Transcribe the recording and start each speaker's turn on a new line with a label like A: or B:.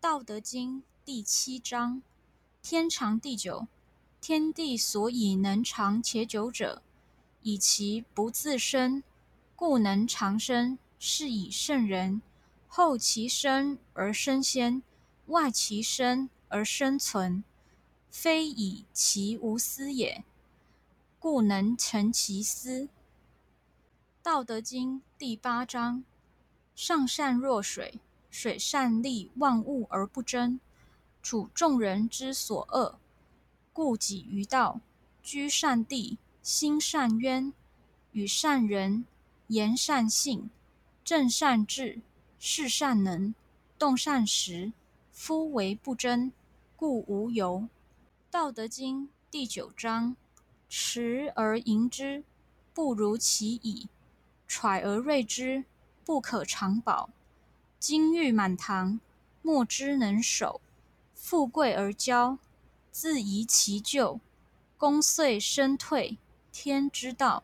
A: 道德经第七章：天长地久，天地所以能长且久者，以其不自生，故能长生。是以圣人后其生而生先，外其生而生存，非以其无私也，故能成其私。道德经第八章：上善若水，水善利万物而不争，处众人之所恶，故几于道。居善地，心善渊，与善人，言善信，正善治，事善能，动善时。夫唯不争，故无尤。道德经第九章：持而盈之，不如其已。揣而锐之，不可长保。金玉满堂，莫之能守；富贵而骄，自遗其咎。功遂身退，天之道。